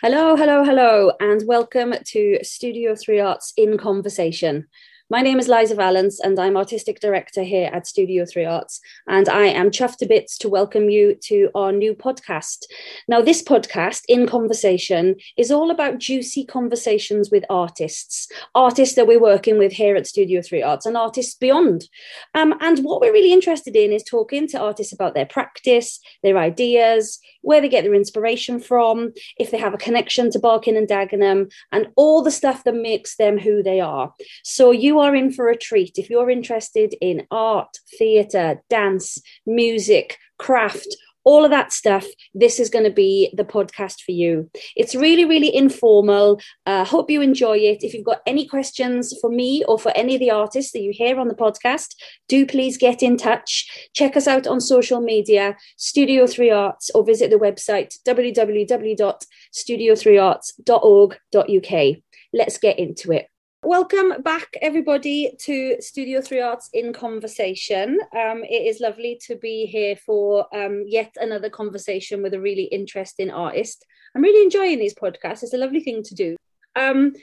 Hello, hello, hello, and welcome to Studio 3 Arts in Conversation. My name is Liza Valence, and I'm Artistic Director here at Studio 3 Arts. And I am chuffed to bits to welcome you to our new podcast. Now, this podcast, In Conversation, is all about juicy conversations with artists, artists that we're working with here at Studio 3 Arts and artists beyond. Um, and what we're really interested in is talking to artists about their practice, their ideas, where they get their inspiration from, if they have a connection to Barkin and Dagenham, and all the stuff that makes them who they are. So, you are in for a treat. If you're interested in art, theatre, dance, music, craft, all of that stuff, this is going to be the podcast for you. It's really, really informal. Uh, hope you enjoy it. If you've got any questions for me or for any of the artists that you hear on the podcast, do please get in touch. Check us out on social media, Studio 3 Arts, or visit the website www.studio3arts.org.uk. Let's get into it. Welcome back, everybody, to Studio 3 Arts in Conversation. Um, it is lovely to be here for um, yet another conversation with a really interesting artist. I'm really enjoying these podcasts. It's a lovely thing to do. Um,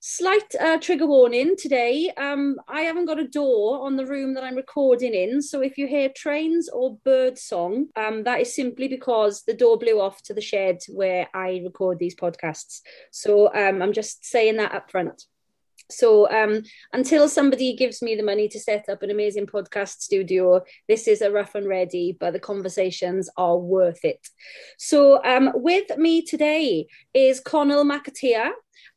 slight uh, trigger warning today. Um, I haven't got a door on the room that I'm recording in. So if you hear trains or bird song, um, that is simply because the door blew off to the shed where I record these podcasts. So um, I'm just saying that up front. So um, until somebody gives me the money to set up an amazing podcast studio, this is a rough and ready, but the conversations are worth it. So um, with me today is Connell McAteer,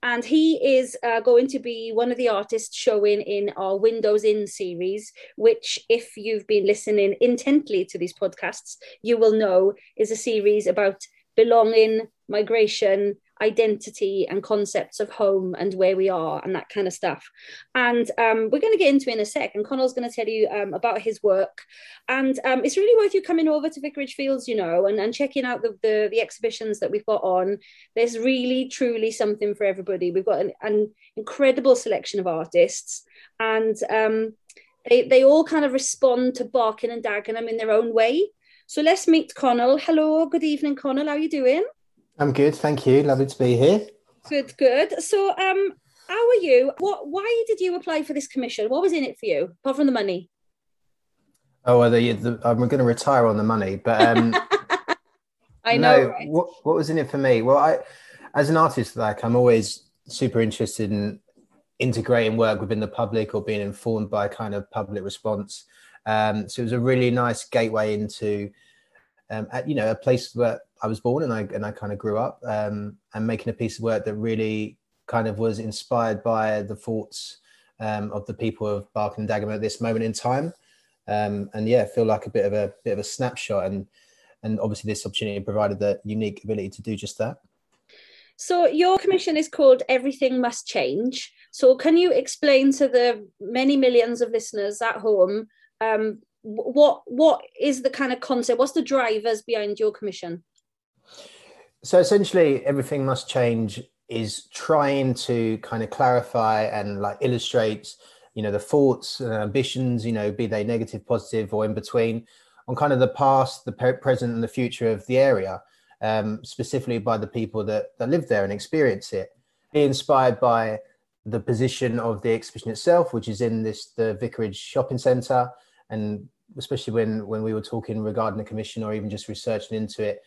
and he is uh, going to be one of the artists showing in our Windows In series, which, if you've been listening intently to these podcasts, you will know is a series about belonging, migration, identity and concepts of home and where we are and that kind of stuff. And um, we're going to get into in a sec. And Connell's going to tell you um, about his work. And um, it's really worth you coming over to Vicarage Fields, you know, and, and checking out the, the, the exhibitions that we've got on. There's really, truly something for everybody. We've got an, an incredible selection of artists. And um, they, they all kind of respond to Barking and Dagenham in their own way. So let's meet Connell. Hello, good evening, Connell. How are you doing? I'm good, thank you. Lovely to be here. Good, good. So, um, how are you? What? Why did you apply for this commission? What was in it for you, apart from the money? Oh, well, the, the, I'm going to retire on the money, but um, I know. No, right? what what was in it for me? Well, I, as an artist, like I'm always super interested in integrating work within the public or being informed by kind of public response. Um, so it was a really nice gateway into, um, at, you know, a place where I was born and I and I kind of grew up um, and making a piece of work that really kind of was inspired by the thoughts um, of the people of Barking and Dagenham at this moment in time. Um, and yeah, feel like a bit of a bit of a snapshot and and obviously this opportunity provided the unique ability to do just that. So your commission is called Everything Must Change. So can you explain to the many millions of listeners at home um, what what is the kind of concept? What's the drivers behind your commission? So essentially, everything must change is trying to kind of clarify and like illustrate, you know, the thoughts and ambitions, you know, be they negative, positive, or in between, on kind of the past, the present, and the future of the area, um, specifically by the people that that live there and experience it. Be inspired by the position of the exhibition itself, which is in this the Vicarage Shopping Centre, and especially when when we were talking regarding the commission or even just researching into it.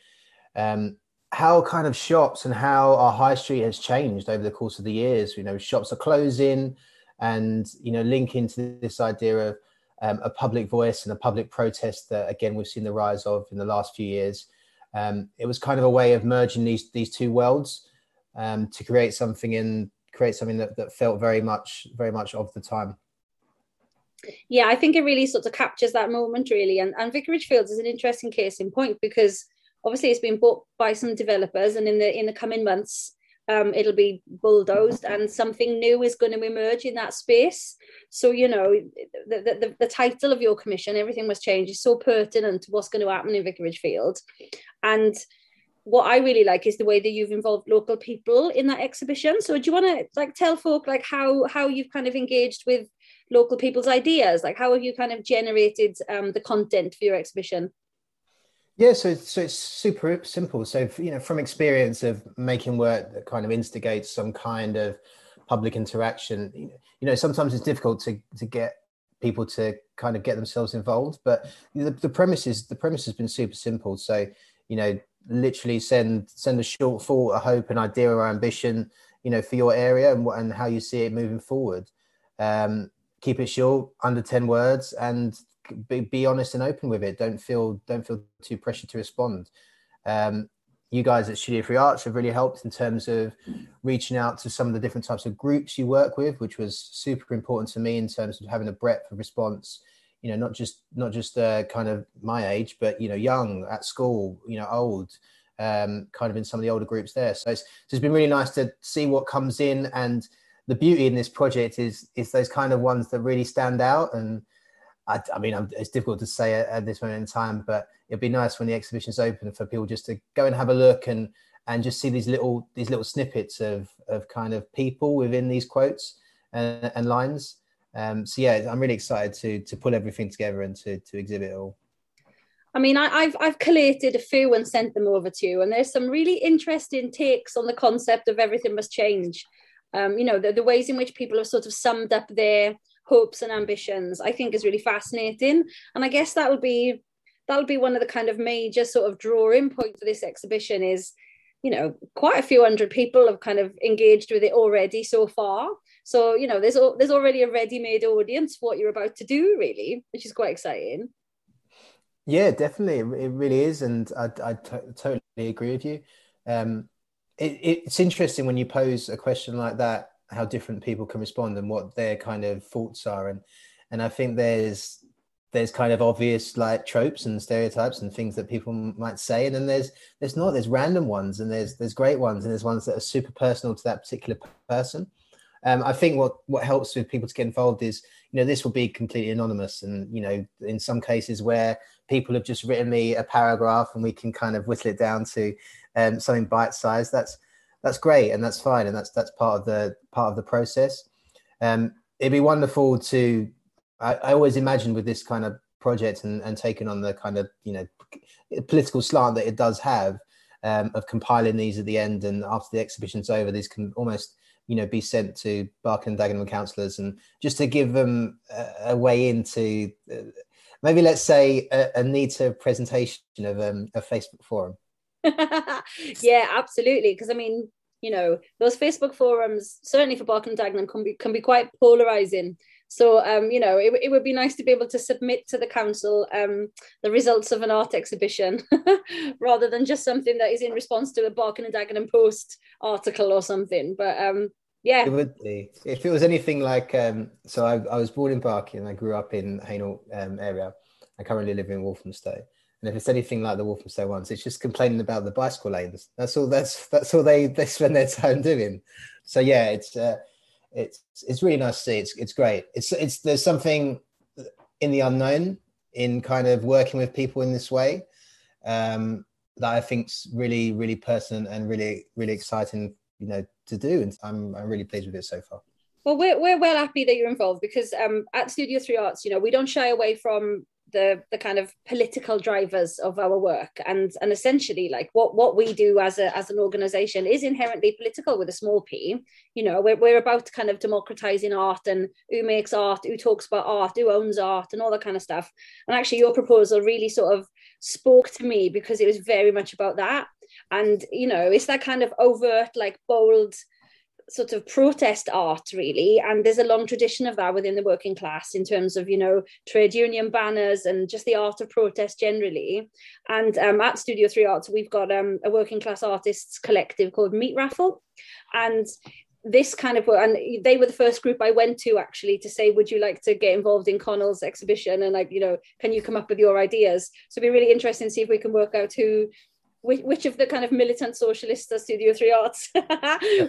Um, how kind of shops and how our high street has changed over the course of the years. You know, shops are closing, and you know, link into this idea of um, a public voice and a public protest that again we've seen the rise of in the last few years. Um, it was kind of a way of merging these these two worlds um, to create something in create something that, that felt very much very much of the time. Yeah, I think it really sort of captures that moment really, and and Vicarage Fields is an interesting case in point because obviously it's been bought by some developers and in the in the coming months um, it'll be bulldozed and something new is going to emerge in that space. So you know the, the, the title of your commission everything must change is so pertinent to what's going to happen in vicarage field. And what I really like is the way that you've involved local people in that exhibition. So do you want to like tell folk like how how you've kind of engaged with local people's ideas? Like how have you kind of generated um, the content for your exhibition? Yeah, so so it's super simple. So you know, from experience of making work that kind of instigates some kind of public interaction, you know, sometimes it's difficult to to get people to kind of get themselves involved. But the, the premise is the premise has been super simple. So you know, literally send send a short thought, a hope, an idea, or ambition, you know, for your area and what and how you see it moving forward. Um, keep it short, under ten words, and be, be honest and open with it. Don't feel don't feel too pressured to respond. Um, you guys at Studio Three Arts have really helped in terms of reaching out to some of the different types of groups you work with, which was super important to me in terms of having a breadth of response. You know, not just not just uh, kind of my age, but you know, young at school, you know, old, um, kind of in some of the older groups there. So it's, so it's been really nice to see what comes in, and the beauty in this project is is those kind of ones that really stand out and I, I mean, I'm, it's difficult to say at, at, this moment in time, but it'd be nice when the exhibition's open for people just to go and have a look and and just see these little these little snippets of of kind of people within these quotes and, and lines. Um, so yeah, I'm really excited to to pull everything together and to to exhibit it all. I mean, I, have I've collated a few and sent them over to you, and there's some really interesting takes on the concept of everything must change. Um, you know, the, the ways in which people have sort of summed up their hopes and ambitions i think is really fascinating. And i guess that will be that'll be one of the kind of major sort of drawing points of this exhibition is you know quite a few hundred people have kind of engaged with it already so far. So you know there's there's already a ready-made audience for what you're about to do really which is quite exciting. Yeah definitely. It really is and i, I t- totally agree with you. Um it, it's interesting when you pose a question like that how different people can respond and what their kind of thoughts are. And and i think there's there's kind of obvious like tropes and stereotypes and things that people might say. And then there's there's not there's random ones and there's there's great ones and there's ones that are super personal to that particular person. Um, i think what what helps with people to get involved is you know this will be completely anonymous and you know in some cases where people have just written me a paragraph and we can kind of whittle it down to um, something bite sized that's that's great and that's fine and that's that's part of the part of the process. Um, it'd be wonderful to I, I, always imagine with this kind of project and, and taking on the kind of you know political slant that it does have um, of compiling these at the end and after the exhibition's over these can almost you know be sent to Barking and Dagenham councillors and just to give them a, a way into uh, maybe let's say a, a neater presentation of um, a Facebook forum yeah, absolutely. Because I mean, you know, those Facebook forums certainly for Barking and Dagenham can be can be quite polarizing. So, um, you know, it, it would be nice to be able to submit to the council um, the results of an art exhibition rather than just something that is in response to a Barking and Dagenham Post article or something. But um, yeah, it would be if it was anything like. Um, so I, I was born in Barking and I grew up in Hainault um, area. I currently live in Walthamstow. And if it's anything like the Walthamstow ones, it's just complaining about the bicycle lanes. That's all. That's that's all they they spend their time doing. So yeah, it's uh, it's it's really nice to see. It's it's great. It's it's there's something in the unknown in kind of working with people in this way um, that I think's really really pertinent and really really exciting. You know to do, and I'm I'm really pleased with it so far. Well, we're, we're well happy that you're involved because um, at Studio Three Arts, you know, we don't shy away from the the kind of political drivers of our work. And and essentially like what what we do as a as an organization is inherently political with a small p. You know we're, we're about kind of democratizing art and who makes art who talks about art who owns art and all that kind of stuff. And actually your proposal really sort of spoke to me because it was very much about that. And you know it's that kind of overt like bold sort of protest art really and there's a long tradition of that within the working class in terms of you know trade union banners and just the art of protest generally and um, at studio 3 arts we've got um, a working class artists collective called meat raffle and this kind of work and they were the first group I went to actually to say, would you like to get involved in Connell's exhibition? And like, you know, can you come up with your ideas? So it'd be really interesting to see if we can work out who which, which of the kind of militant socialists are Studio Three Arts,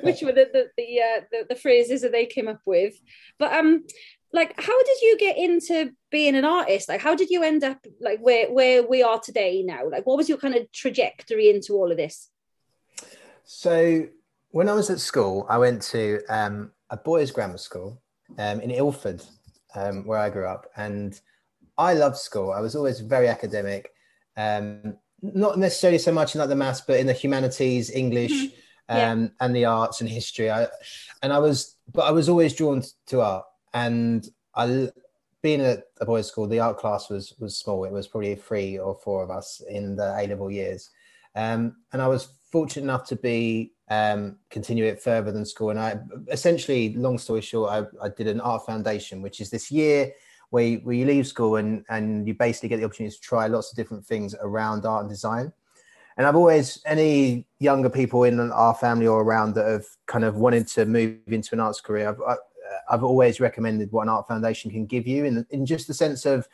which were the the the, uh, the, the phrases that they came up with. But um, like, how did you get into being an artist? Like, how did you end up like where where we are today now? Like, what was your kind of trajectory into all of this? So when I was at school, I went to um, a boys' grammar school um, in Ilford, um, where I grew up, and I loved school. I was always very academic. Um, not necessarily so much in like the maths, but in the humanities, English, mm-hmm. yeah. um, and the arts and history. I, and I was, but I was always drawn to art. And I, being at a boys' school, the art class was was small. It was probably three or four of us in the A level years, um, and I was fortunate enough to be um, continue it further than school. And I essentially, long story short, I, I did an art foundation, which is this year where you, where you leave school and and you basically get the opportunity to try lots of different things around art and design. And I've always any younger people in our family or around that have kind of wanted to move into an arts career. I've, I, I've always recommended what an art foundation can give you in, in just the sense of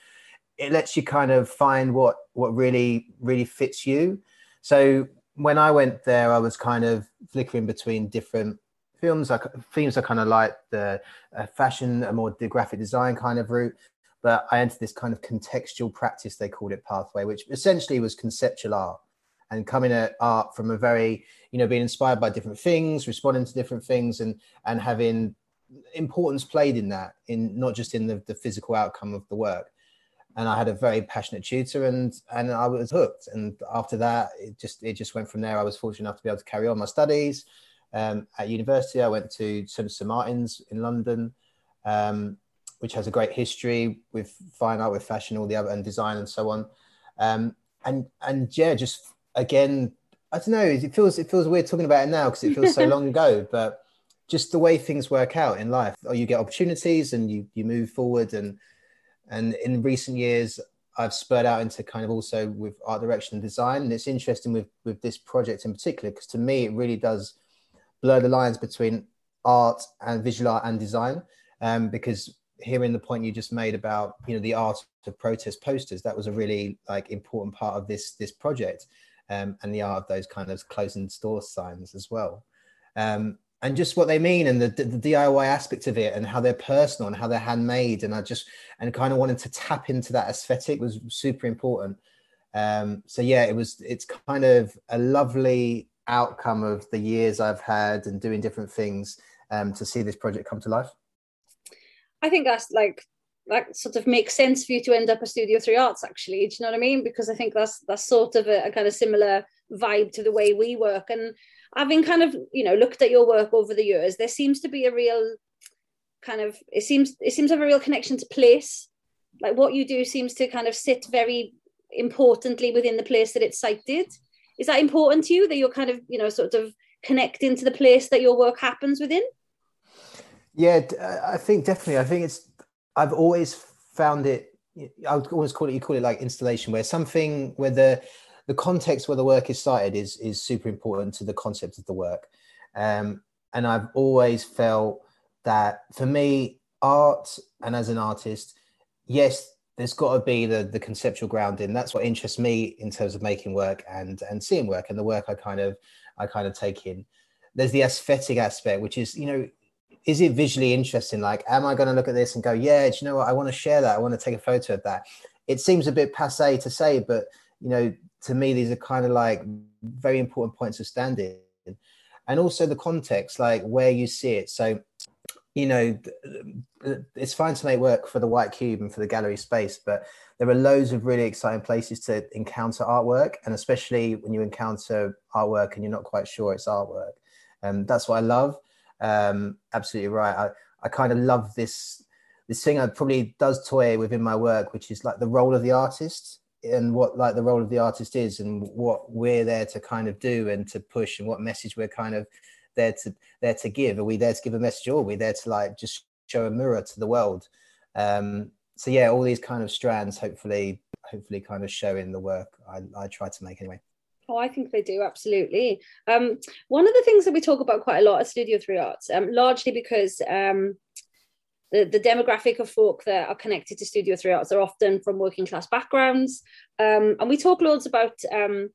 it lets you kind of find what what really really fits you. So when I went there, I was kind of flickering between different films. Like themes are kind of like the uh, fashion, a more the graphic design kind of route. But I entered this kind of contextual practice, they called it pathway, which essentially was conceptual art and coming at art from a very, you know, being inspired by different things, responding to different things and and having importance played in that, in not just in the, the physical outcome of the work. And I had a very passionate tutor, and and I was hooked. And after that, it just it just went from there. I was fortunate enough to be able to carry on my studies. Um, at university, I went to St Martin's in London, um, which has a great history with fine art, with fashion, all the other and design and so on. Um, and and yeah, just again, I don't know. It feels it feels weird talking about it now because it feels so long ago, but just the way things work out in life or you get opportunities and you you move forward and and in recent years i've spurred out into kind of also with art direction and design and it's interesting with with this project in particular because to me it really does blur the lines between art and visual art and design um, because hearing the point you just made about you know the art of protest posters that was a really like important part of this this project um, and the art of those kind of closing store signs as well um, and just what they mean and the, the, the, DIY aspect of it and how they're personal and how they're handmade. And I just, and kind of wanted to tap into that aesthetic was super important. Um, so yeah, it was, it's kind of a lovely outcome of the years I've had and doing different things um, to see this project come to life. I think that's like, that sort of makes sense for you to end up a Studio Three Arts actually. Do you know what I mean? Because I think that's, that's sort of a, a kind of similar vibe to the way we work. And having kind of you know looked at your work over the years there seems to be a real kind of it seems it seems to have a real connection to place like what you do seems to kind of sit very importantly within the place that it's sited is that important to you that you're kind of you know sort of connecting to the place that your work happens within yeah i think definitely i think it's i've always found it i would always call it you call it like installation where something where the the context where the work is sited is is super important to the concept of the work. Um, and I've always felt that for me, art and as an artist, yes, there's got to be the the conceptual grounding. That's what interests me in terms of making work and and seeing work and the work I kind of I kind of take in. There's the aesthetic aspect, which is you know, is it visually interesting? Like, am I going to look at this and go, yeah, do you know what? I want to share that. I want to take a photo of that. It seems a bit passe to say, but you know, to me, these are kind of like very important points of standing. And also the context, like where you see it. So, you know, it's fine to make work for the White Cube and for the gallery space, but there are loads of really exciting places to encounter artwork. And especially when you encounter artwork and you're not quite sure it's artwork. And um, that's what I love. Um, absolutely right. I, I kind of love this this thing I probably does toy within my work, which is like the role of the artist and what like the role of the artist is and what we're there to kind of do and to push and what message we're kind of there to there to give are we there to give a message or are we there to like just show a mirror to the world um so yeah all these kind of strands hopefully hopefully kind of show in the work i, I try to make anyway Oh, I think they do absolutely. Um, one of the things that we talk about quite a lot at Studio Three Arts, um, largely because um, the, the demographic of folk that are connected to Studio Three Arts are often from working class backgrounds. Um, and we talk loads about um,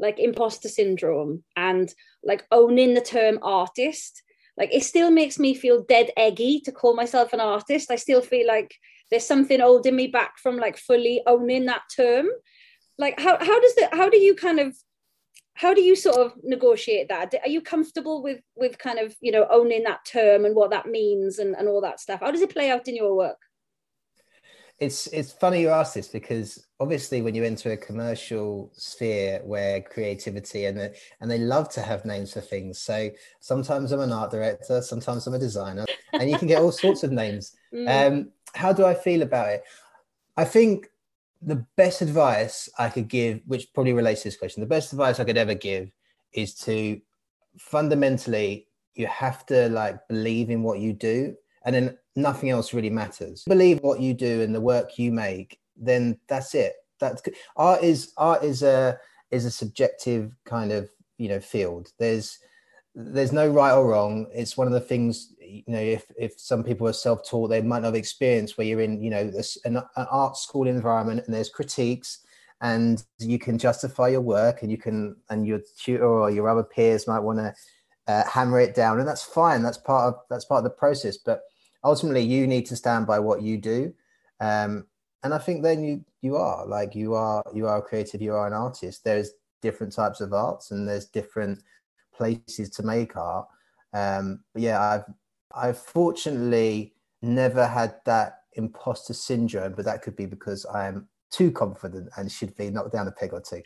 like imposter syndrome and like owning the term artist. Like it still makes me feel dead eggy to call myself an artist. I still feel like there's something holding me back from like fully owning that term. Like how how does that how do you kind of how do you sort of negotiate that are you comfortable with with kind of you know owning that term and what that means and, and all that stuff how does it play out in your work it's it's funny you ask this because obviously when you enter a commercial sphere where creativity and the, and they love to have names for things. So sometimes i'm an art director sometimes i'm a designer and you can get all sorts of names. Mm. um, how do i feel about it? I think the best advice i could give which probably relates to this question the best advice i could ever give is to fundamentally you have to like believe in what you do. And then nothing else really matters. Believe what you do and the work you make, then that's it. That's art is art is a is a subjective kind of you know field. There's there's no right or wrong. It's one of the things you know. If if some people are self taught, they might not have experienced where you're in you know this, an, an art school environment and there's critiques and you can justify your work and you can and your tutor or your other peers might want to uh, hammer it down and that's fine that's part of that's part of the process but ultimately you need to stand by what you do. Um, and i think then you you are like you are you are a creative you are an artist. There's different types of arts and there's different places to make art. Um, but yeah i've i've fortunately never had that imposter syndrome but that could be because i'm too confident and should be knocked down a peg or two.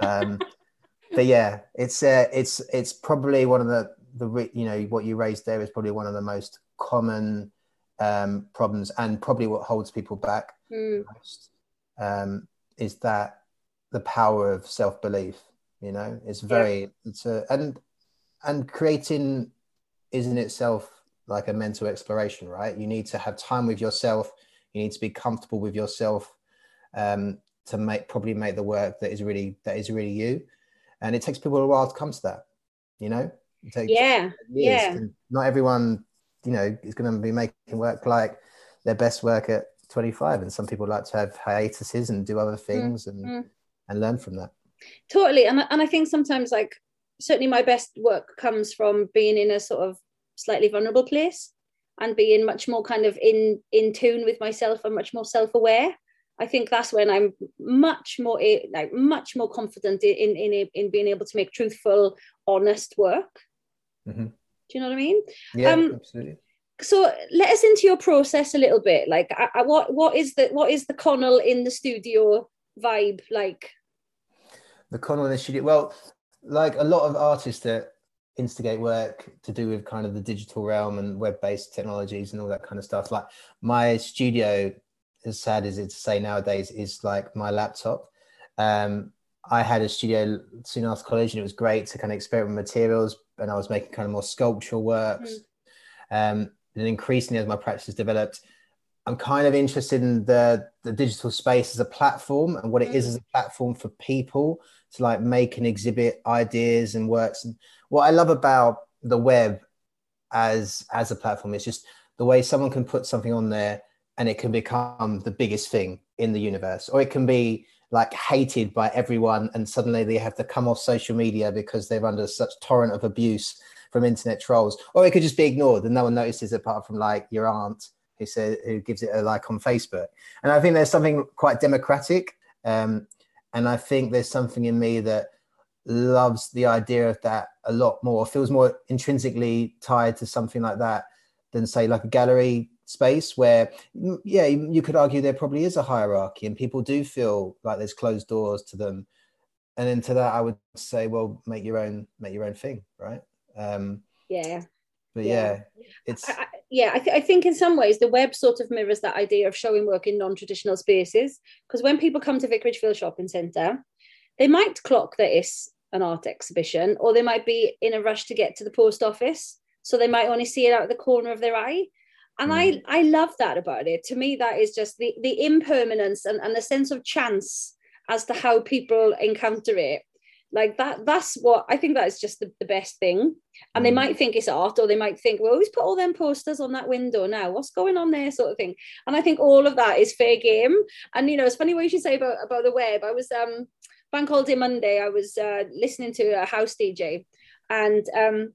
Um, but yeah it's uh, it's it's probably one of the the you know what you raised there is probably one of the most common um, problems and probably what holds people back mm. most um, is that the power of self belief. You know, it's very yeah. it's a and and creating is in itself like a mental exploration, right? You need to have time with yourself. You need to be comfortable with yourself um, to make probably make the work that is really that is really you. And it takes people a while to come to that. You know, yeah, yeah. not everyone you know is going to be making work like their best work at 25 and some people like to have hiatuses and do other things mm-hmm. and and learn from that. Totally. And, and i think sometimes like certainly my best work comes from being in a sort of slightly vulnerable place and being much more kind of in in tune with myself and much more self-aware. I think that's when i'm much more like much more confident in in in being able to make truthful honest work. Mm-hmm. Do you know what I mean? Yeah, um, absolutely. So let us into your process a little bit. Like, I, I, what what is the what is the Connell in the studio vibe like? The Connell in the studio. Well, like a lot of artists that instigate work to do with kind of the digital realm and web-based technologies and all that kind of stuff. Like my studio, as sad as it to say nowadays, is like my laptop. Um, I had a studio soon after college, and it was great to kind of experiment with materials. And I was making kind of more sculptural works. Mm. Um, and increasingly, as my practice has developed, I'm kind of interested in the the digital space as a platform and what it mm. is as a platform for people to like make and exhibit ideas and works. And what I love about the web as as a platform is just the way someone can put something on there and it can become the biggest thing in the universe, or it can be like hated by everyone and suddenly they have to come off social media because they're under such torrent of abuse from internet trolls. Or it could just be ignored and no one notices apart from like your aunt who said who gives it a like on facebook. And i think there's something quite democratic um, and i think there's something in me that loves the idea of that a lot more feels more intrinsically tied to something like that than say like a gallery space where yeah you could argue there probably is a hierarchy and people do feel like there's closed doors to them. And into that i would say well make your own make your own thing right? Um yeah. but yeah, yeah it's I, I, yeah I, th- I think in some ways the web sort of mirrors that idea of showing work in non-traditional spaces. Because when people come to vicarage field shopping centre they might clock that it's an art exhibition or they might be in a rush to get to the post office. So they might only see it out of the corner of their eye and mm. i i love that about it. To me that is just the the impermanence and, and the sense of chance as to how people encounter it. Like that that's what i think that is just the, the best thing. And they might think it's art or they might think well who's put all them posters on that window now? What's going on there? sort of thing. And i think all of that is fair game. And you know it's funny what you should say about about the web. I was um bank holiday monday i was uh, listening to a house dj and um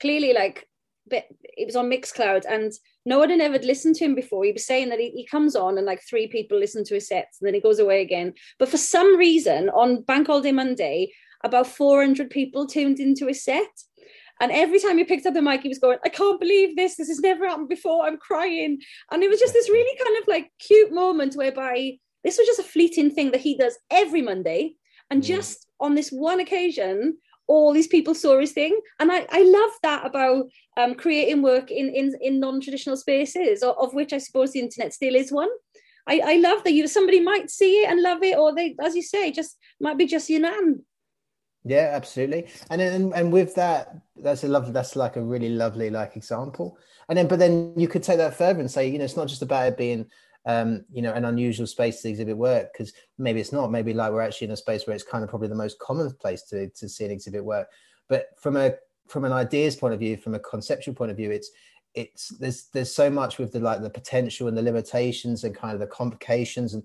clearly like but it was on Mixcloud and no one had ever listened to him before. He was saying that he, he comes on and like three people listen to his sets and then he goes away again. But for some reason on Bank Holiday Monday, about 400 people tuned into his set. And every time he picked up the mic, he was going, I can't believe this. This has never happened before. I'm crying. And it was just this really kind of like cute moment whereby this was just a fleeting thing that he does every Monday. And mm. just on this one occasion, all these people saw his thing. And I, I love that about um, creating work in, in, in non-traditional spaces, of, of which I suppose the internet still is one. I, I love that you somebody might see it and love it, or they, as you say, just might be just your nan. Yeah, absolutely. And then and with that, that's a lovely that's like a really lovely like example. And then but then you could take that further and say, you know, it's not just about it being um, you know, an unusual space to exhibit work, because maybe it's not, maybe like we're actually in a space where it's kind of probably the most common place to to see an exhibit work. But from a from an ideas point of view, from a conceptual point of view, it's it's there's there's so much with the like the potential and the limitations and kind of the complications and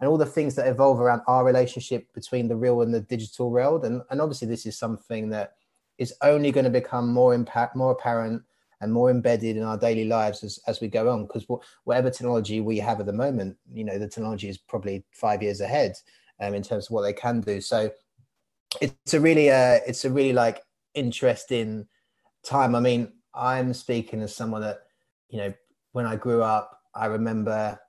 and all the things that evolve around our relationship between the real and the digital world. And, and obviously, this is something that is only going to become more impact, more apparent, and more embedded in our daily lives as, as we go on. Because whatever technology we have at the moment, you know, the technology is probably five years ahead um, in terms of what they can do. So it's a really, uh, it's a really like interesting time. I mean, I'm speaking as someone that, you know, when I grew up, I remember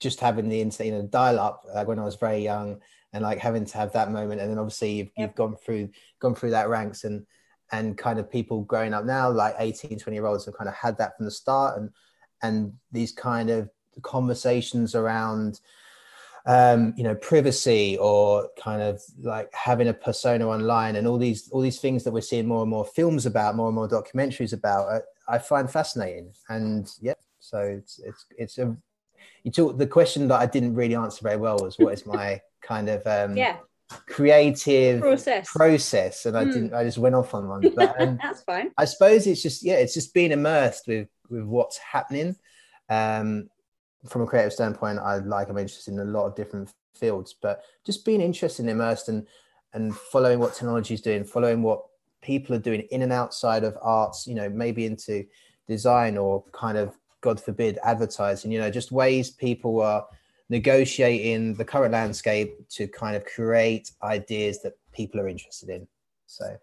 just having the internet, you know, dial up like when I was very young and like having to have that moment. And then obviously you've, yep. you've gone through, gone through that ranks and, and kind of people growing up now, like 18, 20 year olds have kind of had that from the start. And, and these kind of conversations around, um, you know, privacy or kind of like having a persona online and all these, all these things that we're seeing more and more films about, more and more documentaries about, uh, I find fascinating. And yeah, so it's, it's, it's a, you talk the question that I didn't really answer very well was what is my kind of um yeah creative process. process and I mm. didn't I just went off on one. But um, that's fine. I suppose it's just yeah it's just being immersed with with what's happening. Um from a creative standpoint I like I'm interested in a lot of different fields but just being interested and immersed and and following what technology is doing following what people are doing in and outside of arts you know maybe into design or kind of God forbid, advertising, you know, just ways people are negotiating the current landscape to kind of create ideas that people are interested in. So,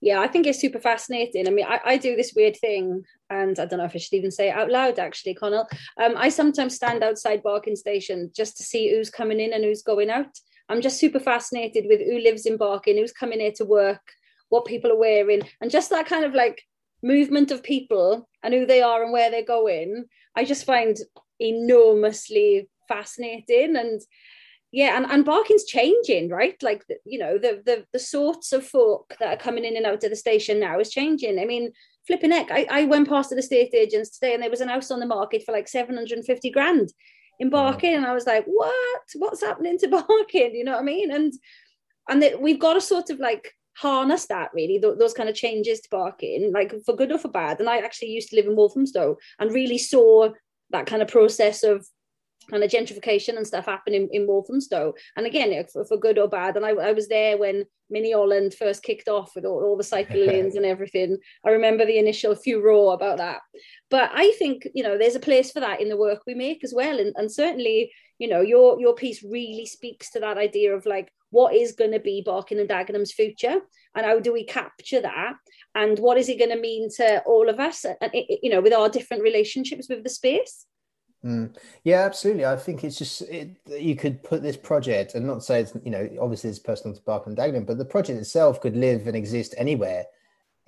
yeah, I think it's super fascinating. I mean, I, I do this weird thing, and I don't know if I should even say it out loud, actually, Connell. Um, I sometimes stand outside Barking Station just to see who's coming in and who's going out. I'm just super fascinated with who lives in Barking, who's coming here to work, what people are wearing, and just that kind of like movement of people and who they are and where they're going, I just find enormously fascinating. And yeah, and, and Barking's changing, right? Like you know, the the the sorts of folk that are coming in and out of the station now is changing. I mean, flipping heck, I, I went past the estate agents today and there was an house on the market for like 750 grand in Barking. And I was like, what? What's happening to Barking? You know what I mean? And and that we've got to sort of like harness that really th- those kind of changes to Barking like for good or for bad and i actually used to live in walthamstow and really saw that kind of process of kind of gentrification and stuff happen in, in Walthamstow. And again, for, for good or bad. And I, I was there when Mini Holland first kicked off with all, all the cycle lanes and everything. I remember the initial furore about that. But I think, you know, there's a place for that in the work we make as well. And, and certainly, you know, your your piece really speaks to that idea of like what is going to be Barking and Dagenham's future and how do we capture that and what is it going to mean to all of us and you know with our different relationships with the space mm. yeah absolutely i think it's just it, you could put this project and not say it's you know obviously it's personal to Barking and Dagenham but the project itself could live and exist anywhere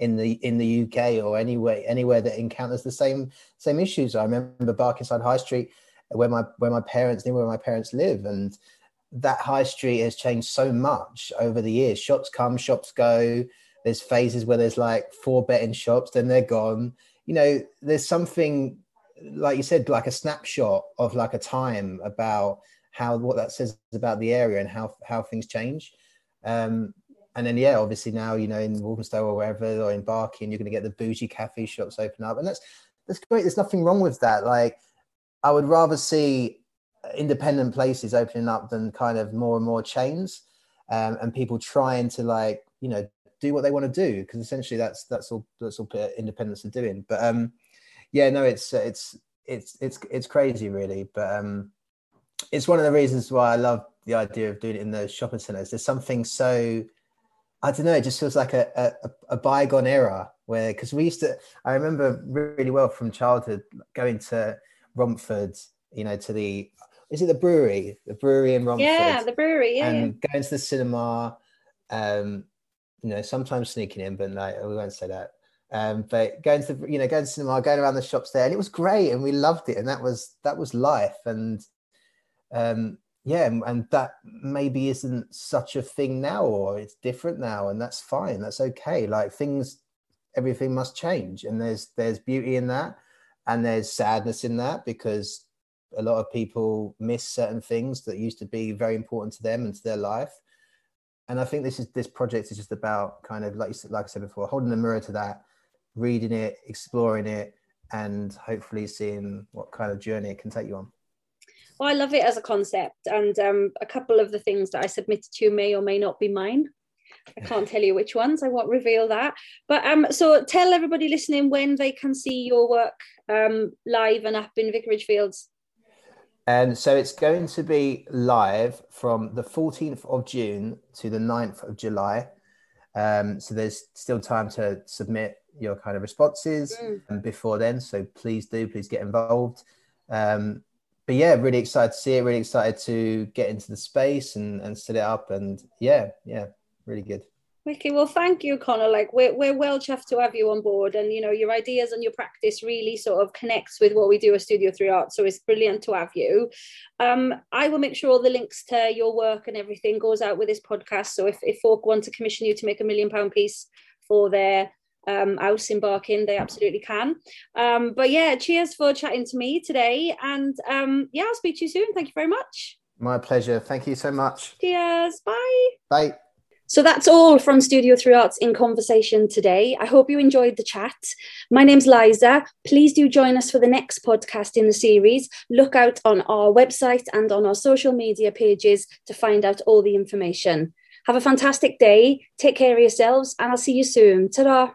in the in the UK or anywhere anywhere that encounters the same same issues. I remember Barkingside High Street where my where my parents knew where my parents live and that high street has changed so much over the years. Shops come, shops go. There's phases where there's like four betting shops, then they're gone. You know, there's something like you said, like a snapshot of like a time about how what that says about the area and how how things change. Um, and then yeah, obviously now you know in Walthamstow or wherever or in Barking, you're going to get the bougie cafe shops open up, and that's that's great. There's nothing wrong with that. Like I would rather see independent places opening up than kind of more and more chains um, and people trying to like you know do what they want to do because essentially that's that's all that's all independents are doing but um yeah no it's it's it's it's it's crazy really but um it's one of the reasons why i love the idea of doing it in the shopping centers there's something so I don't know. It just feels like a a, a bygone era where because we used to. I remember really well from childhood going to Romford, you know, to the is it the brewery, the brewery in Romford? Yeah, the brewery. Yeah, and going to the cinema. Um, you know, sometimes sneaking in, but no, we won't say that. Um, but going to you know going to cinema, going around the shops there, and it was great, and we loved it, and that was that was life, and um, yeah, and that maybe isn't such a thing now, or it's different now, and that's fine, that's okay. Like things, everything must change, and there's there's beauty in that, and there's sadness in that because a lot of people miss certain things that used to be very important to them and to their life and I think this is this project is just about kind of like you said, like I said before, holding the mirror to that, reading it, exploring it, and hopefully seeing what kind of journey it can take you on. Well, I love it as a concept, and um, a couple of the things that I submitted to you may or may not be mine. I can't tell you which ones. I won't reveal that. But um, so tell everybody listening when they can see your work um, live and up in Vicarage Fields. And so it's going to be live from the 14th of June to the 9th of July. Um, so there's still time to submit your kind of responses mm. before then. So please do, please get involved. Um, but yeah, really excited to see it, really excited to get into the space and, and set it up. And yeah, yeah, really good. Okay, well, thank you, Connor. Like we're we're well chuffed to have you on board, and you know your ideas and your practice really sort of connects with what we do at Studio Three Art. So it's brilliant to have you. Um, I will make sure all the links to your work and everything goes out with this podcast. So if if folk want to commission you to make a million pound piece for their um, house in Barking, they absolutely can. Um, but yeah, cheers for chatting to me today, and um, yeah, I'll speak to you soon. Thank you very much. My pleasure. Thank you so much. Cheers. Bye. Bye. So that's all from Studio Three Arts in conversation today. I hope you enjoyed the chat. My name's Liza. Please do join us for the next podcast in the series. Look out on our website and on our social media pages to find out all the information. Have a fantastic day. Take care of yourselves, and I'll see you soon. Ta